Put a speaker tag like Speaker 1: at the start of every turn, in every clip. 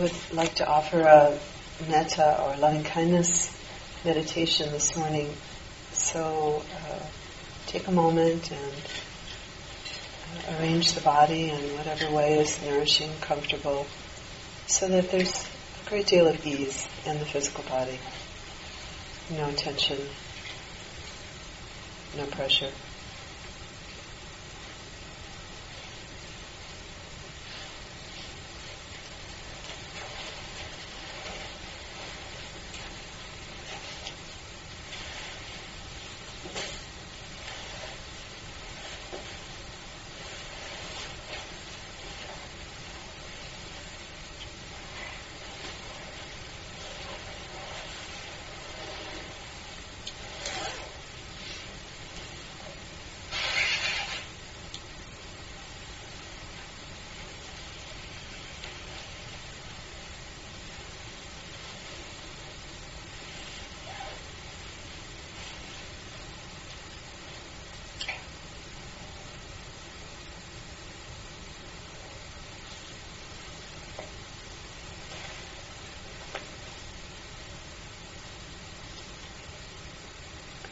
Speaker 1: would like to offer a metta or loving kindness meditation this morning. So uh, take a moment and uh, arrange the body in whatever way is nourishing, comfortable, so that there's a great deal of ease in the physical body. No tension, no pressure.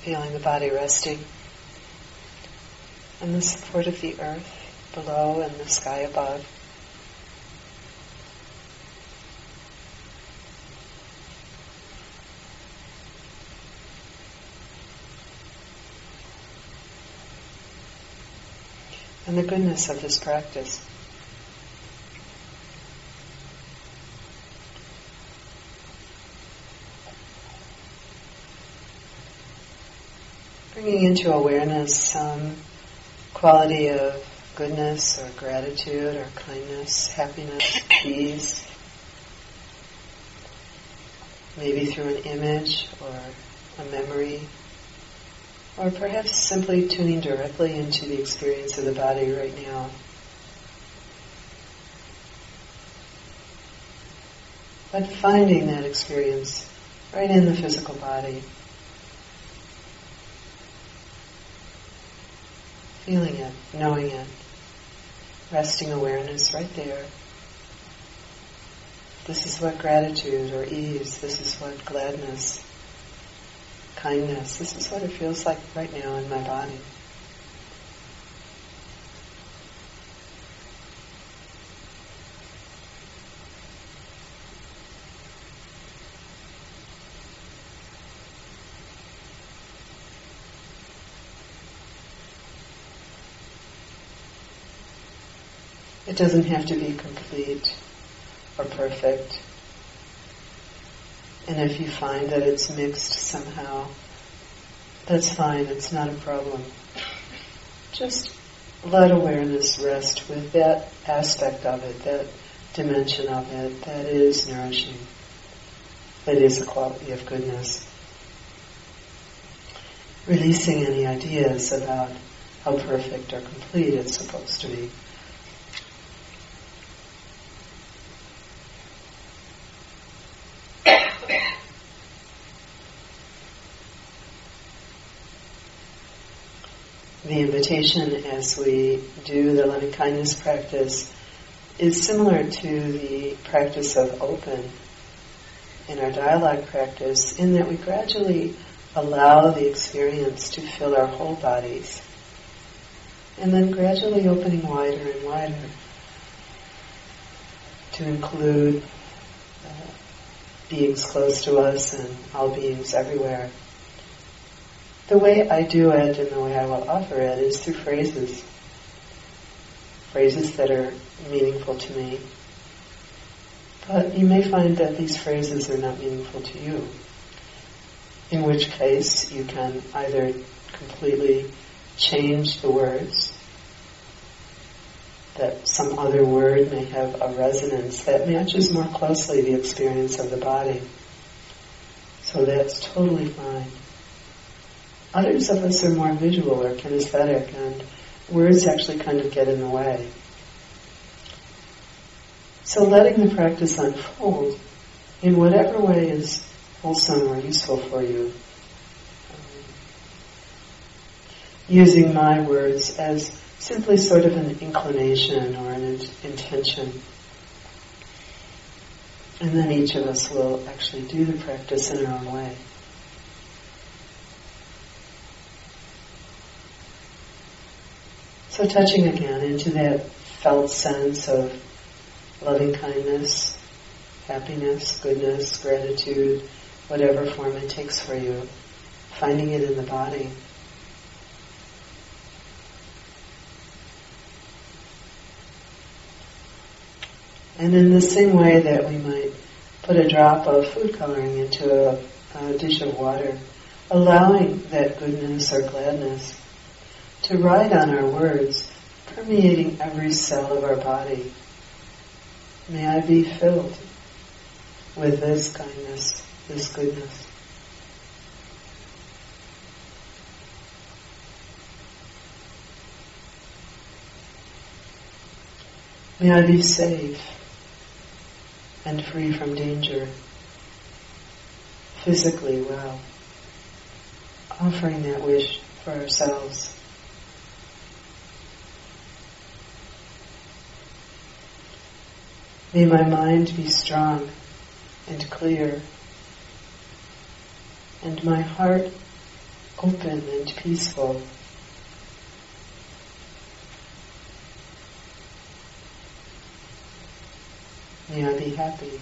Speaker 1: Feeling the body resting and the support of the earth below and the sky above. And the goodness of this practice. Bringing into awareness some quality of goodness or gratitude or kindness, happiness, peace, maybe through an image or a memory, or perhaps simply tuning directly into the experience of the body right now. But finding that experience right in the physical body. Feeling it, knowing it, resting awareness right there. This is what gratitude or ease, this is what gladness, kindness, this is what it feels like right now in my body. Doesn't have to be complete or perfect. And if you find that it's mixed somehow, that's fine, it's not a problem. Just let awareness rest with that aspect of it, that dimension of it that is nourishing, that is a quality of goodness. Releasing any ideas about how perfect or complete it's supposed to be. The invitation as we do the loving kindness practice is similar to the practice of open in our dialogue practice in that we gradually allow the experience to fill our whole bodies and then gradually opening wider and wider to include uh, beings close to us and all beings everywhere the way I do it and the way I will offer it is through phrases. Phrases that are meaningful to me. But you may find that these phrases are not meaningful to you. In which case you can either completely change the words, that some other word may have a resonance that matches more closely the experience of the body. So that's totally fine. Others of us are more visual or kinesthetic, and words actually kind of get in the way. So letting the practice unfold in whatever way is wholesome or useful for you. Um, using my words as simply sort of an inclination or an intention. And then each of us will actually do the practice in our own way. So touching again into that felt sense of loving kindness, happiness, goodness, gratitude, whatever form it takes for you, finding it in the body. And in the same way that we might put a drop of food coloring into a, a dish of water, allowing that goodness or gladness to ride on our words, permeating every cell of our body. May I be filled with this kindness, this goodness. May I be safe and free from danger, physically well, offering that wish for ourselves. May my mind be strong and clear, and my heart open and peaceful. May I be happy.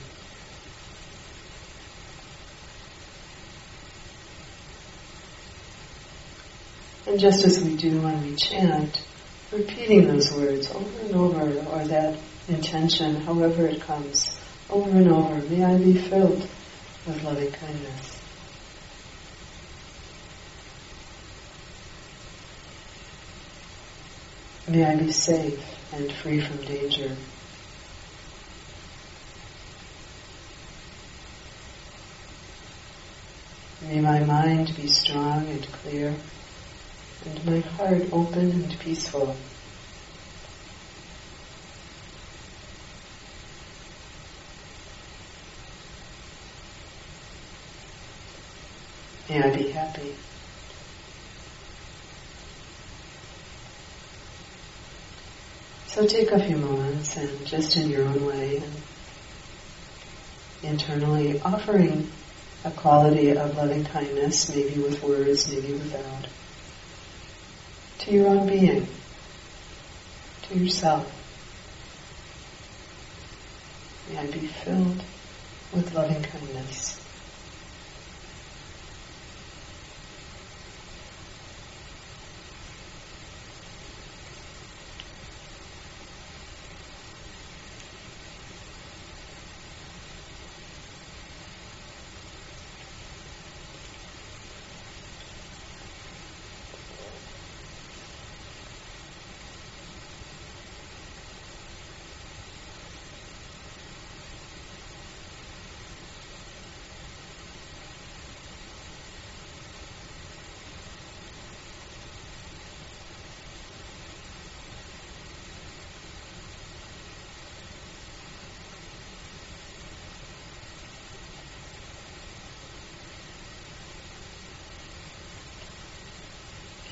Speaker 1: And just as we do when we chant, repeating those words over and over, or that intention, however it comes, over and over. May I be filled with loving kindness. May I be safe and free from danger. May my mind be strong and clear, and my heart open and peaceful. May I be happy. So take a few moments and just in your own way and internally offering a quality of loving kindness, maybe with words, maybe without, to your own being, to yourself. May I be filled with loving kindness.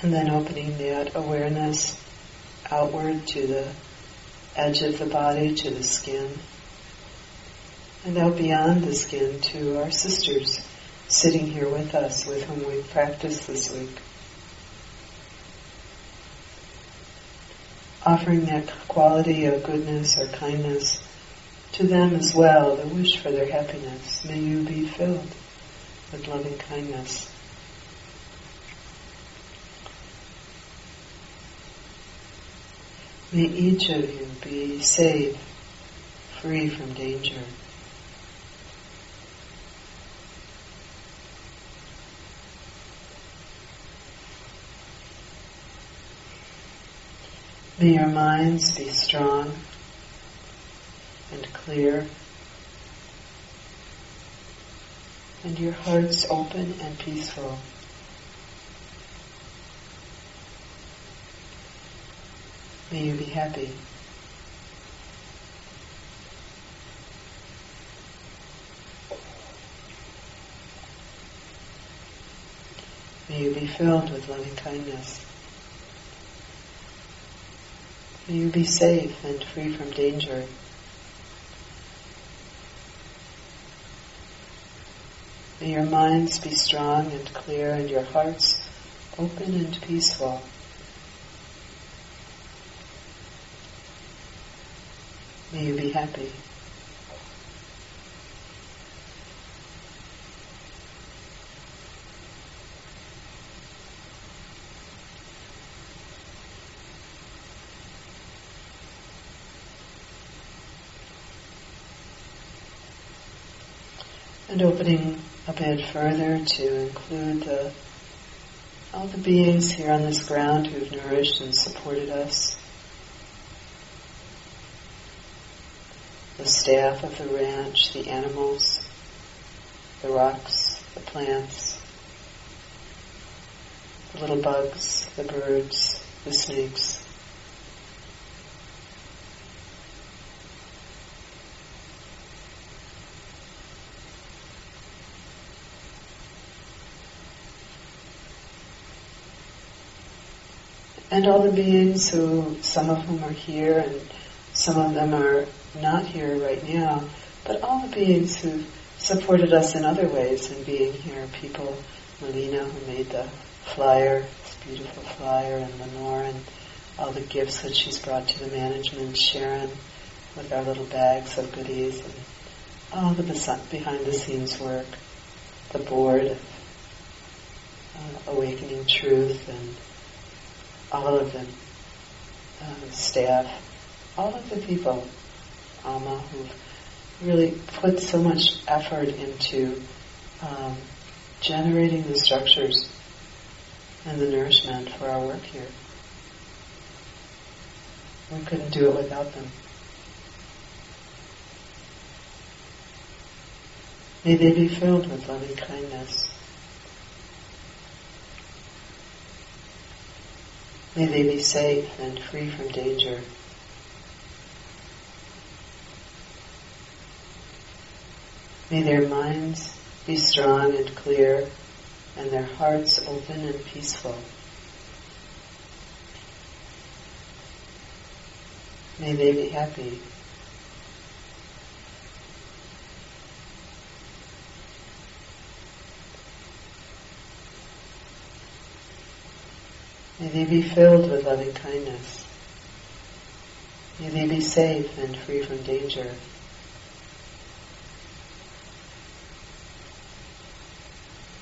Speaker 1: And then opening that awareness outward to the edge of the body, to the skin. And out beyond the skin to our sisters sitting here with us, with whom we've practiced this week. Offering that quality of goodness or kindness to them as well, the wish for their happiness. May you be filled with loving kindness. May each of you be safe, free from danger. May your minds be strong and clear, and your hearts open and peaceful. May you be happy. May you be filled with loving kindness. May you be safe and free from danger. May your minds be strong and clear and your hearts open and peaceful. May you be happy. And opening a bit further to include the, all the beings here on this ground who've nourished and supported us. The staff of the ranch, the animals, the rocks, the plants, the little bugs, the birds, the snakes. and all the beings who, some of whom are here and some of them are not here right now, but all the beings who've supported us in other ways in being here. People, Melina who made the flyer, this beautiful flyer, and Lenore and all the gifts that she's brought to the management, Sharon with our little bags of goodies, and all the behind the scenes work, the board of uh, Awakening Truth and all of them, uh, staff, all of the people, Alma, who've really put so much effort into um, generating the structures and the nourishment for our work here. We couldn't do it without them. May they be filled with loving kindness. May they be safe and free from danger. May their minds be strong and clear and their hearts open and peaceful. May they be happy. May they be filled with loving kindness. May they be safe and free from danger.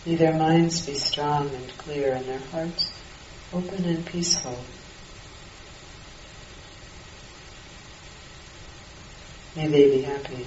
Speaker 1: May their minds be strong and clear and their hearts open and peaceful. May they be happy.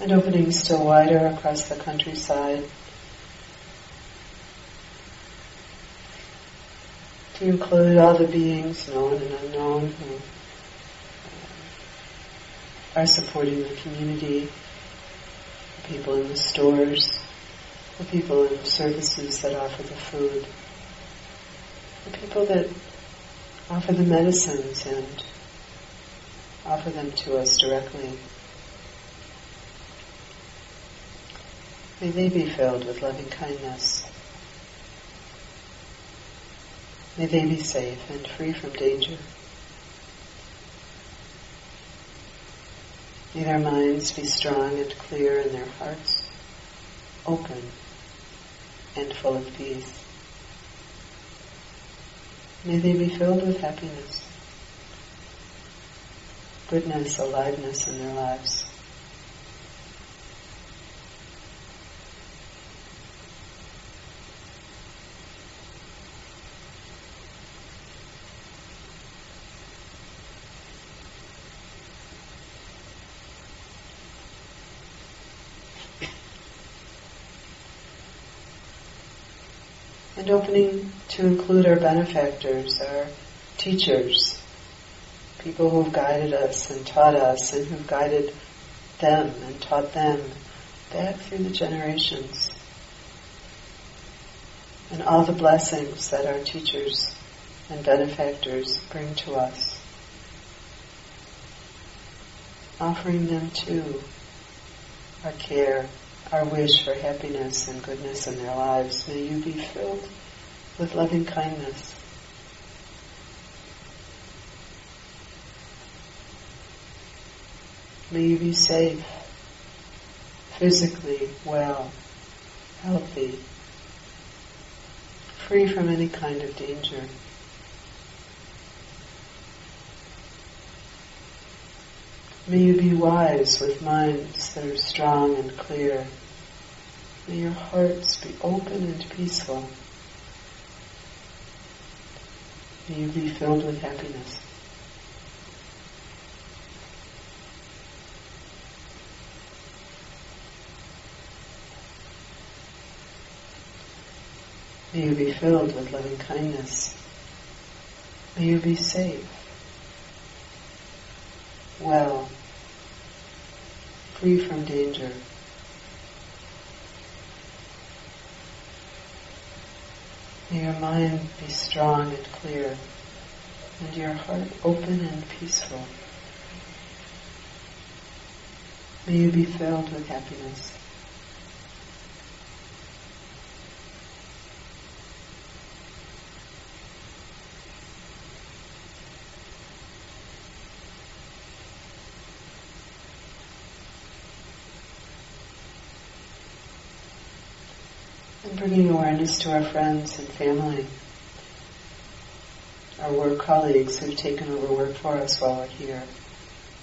Speaker 1: And opening still wider across the countryside to include all the beings, known and unknown, who are supporting the community, the people in the stores, the people in the services that offer the food, the people that offer the medicines and offer them to us directly. May they be filled with loving kindness. May they be safe and free from danger. May their minds be strong and clear and their hearts open and full of peace. May they be filled with happiness, goodness, aliveness in their lives. And opening to include our benefactors, our teachers, people who have guided us and taught us and who've guided them and taught them back through the generations. And all the blessings that our teachers and benefactors bring to us. Offering them too our care, our wish for happiness and goodness in their lives. May you be filled with loving kindness. May you be safe, physically well, healthy, free from any kind of danger. May you be wise with minds that are strong and clear. May your hearts be open and peaceful. May you be filled with happiness. May you be filled with loving kindness. May you be safe, well, free from danger. May your mind be strong and clear, and your heart open and peaceful. May you be filled with happiness. Bringing awareness to our friends and family, our work colleagues who've taken over work for us while we're here.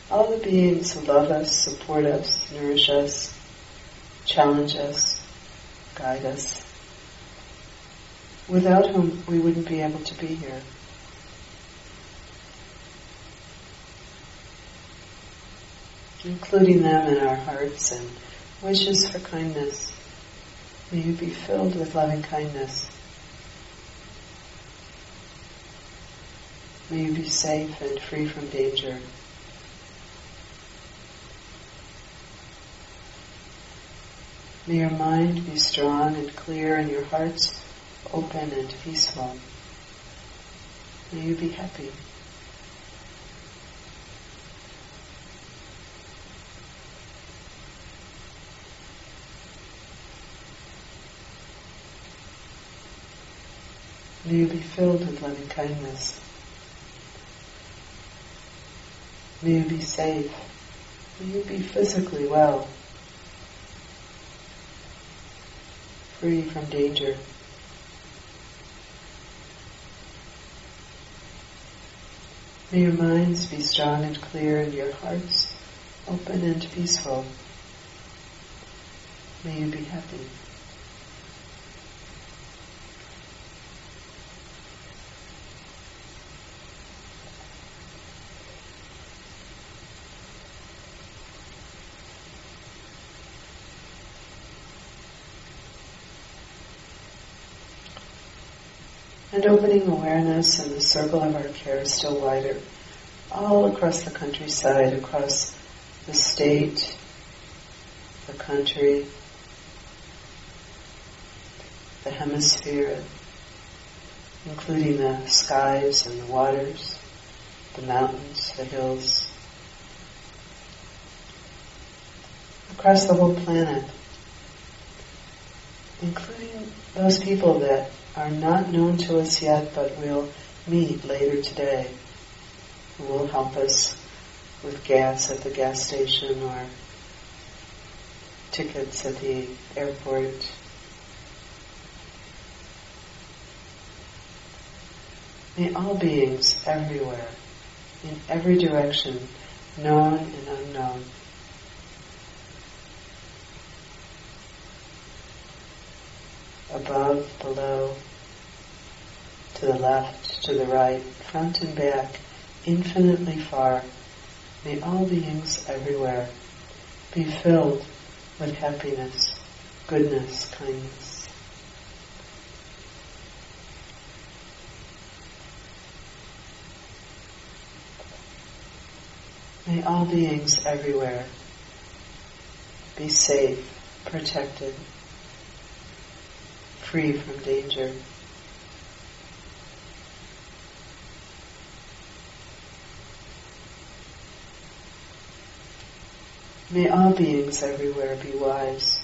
Speaker 1: All the beings who love us, support us, nourish us, challenge us, guide us, without whom we wouldn't be able to be here. Including them in our hearts and wishes for kindness. May you be filled with loving kindness. May you be safe and free from danger. May your mind be strong and clear and your hearts open and peaceful. May you be happy. May you be filled with loving kindness. May you be safe. May you be physically well. Free from danger. May your minds be strong and clear and your hearts open and peaceful. May you be happy. And opening awareness and the circle of our care is still wider, all across the countryside, across the state, the country, the hemisphere, including the skies and the waters, the mountains, the hills, across the whole planet, including those people that are not known to us yet, but we'll meet later today, who will help us with gas at the gas station or tickets at the airport. May all beings everywhere, in every direction, known and unknown, above, below, to the left, to the right, front and back, infinitely far, may all beings everywhere be filled with happiness, goodness, kindness. May all beings everywhere be safe, protected, free from danger. May all beings everywhere be wise,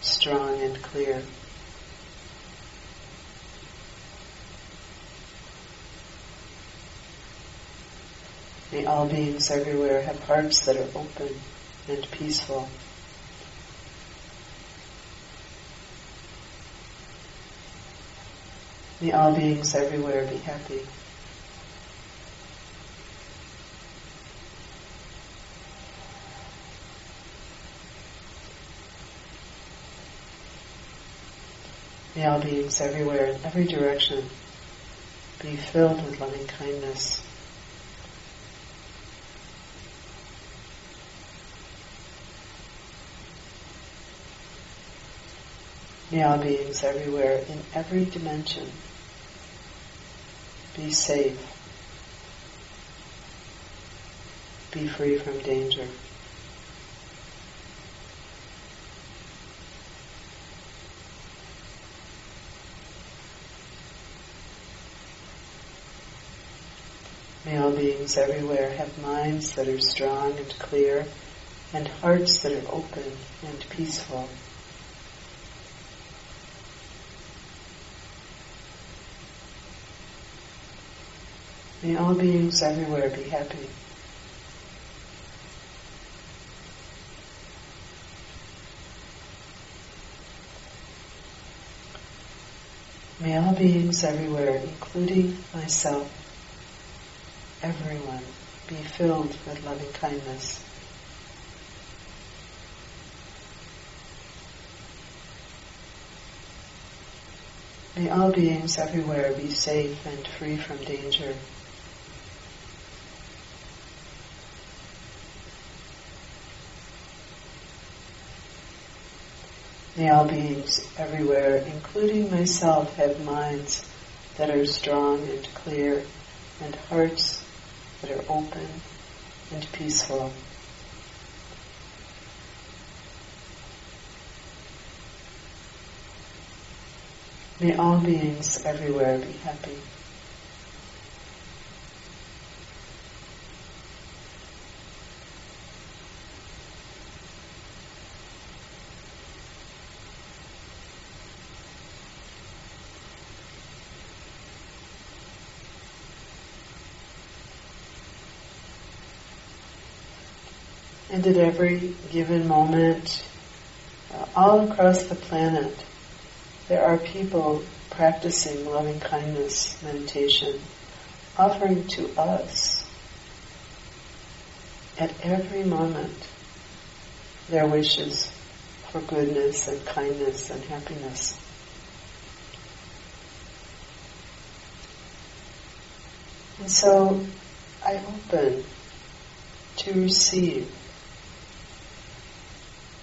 Speaker 1: strong and clear. May all beings everywhere have hearts that are open and peaceful. May all beings everywhere be happy. May all beings everywhere in every direction be filled with loving kindness. May all beings everywhere in every dimension be safe, be free from danger. May all beings everywhere have minds that are strong and clear and hearts that are open and peaceful. May all beings everywhere be happy. May all beings everywhere, including myself, everyone, be filled with loving kindness. May all beings everywhere be safe and free from danger. May all beings everywhere, including myself, have minds that are strong and clear and hearts that are open and peaceful. May all beings everywhere be happy. At every given moment, uh, all across the planet, there are people practicing loving kindness meditation, offering to us at every moment their wishes for goodness and kindness and happiness. And so I open to receive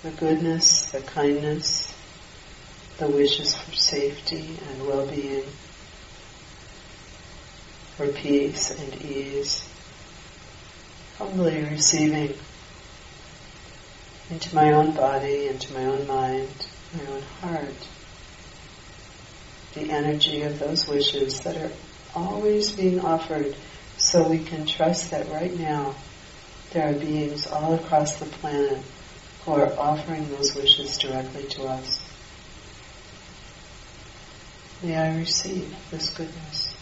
Speaker 1: the goodness, the kindness, the wishes for safety and well-being, for peace and ease, humbly receiving into my own body, into my own mind, my own heart, the energy of those wishes that are always being offered so we can trust that right now there are beings all across the planet who are offering those wishes directly to us. May I receive this goodness.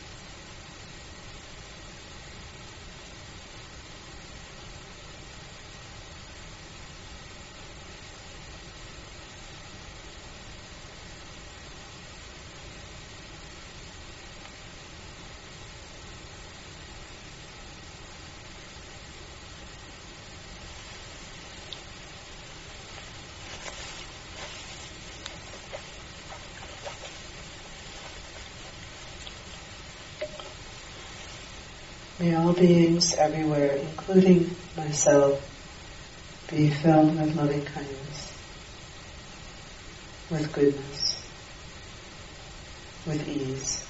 Speaker 1: May all beings everywhere, including myself, be filled with loving kindness, with goodness, with ease.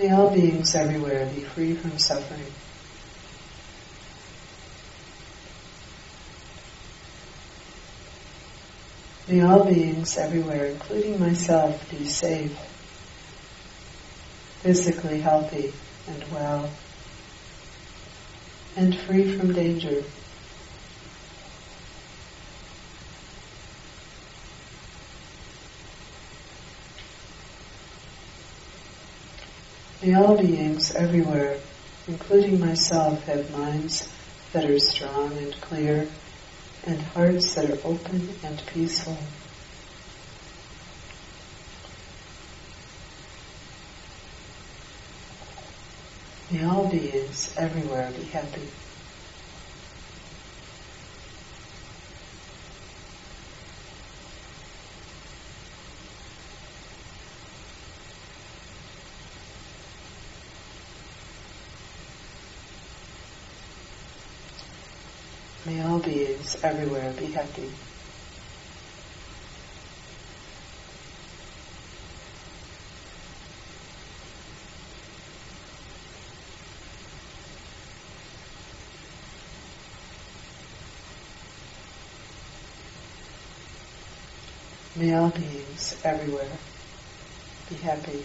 Speaker 1: May all beings everywhere be free from suffering. May all beings everywhere, including myself, be safe, physically healthy and well, and free from danger. May all beings everywhere, including myself, have minds that are strong and clear and hearts that are open and peaceful. May all beings everywhere be happy. May all beings everywhere be happy. May all beings everywhere be happy.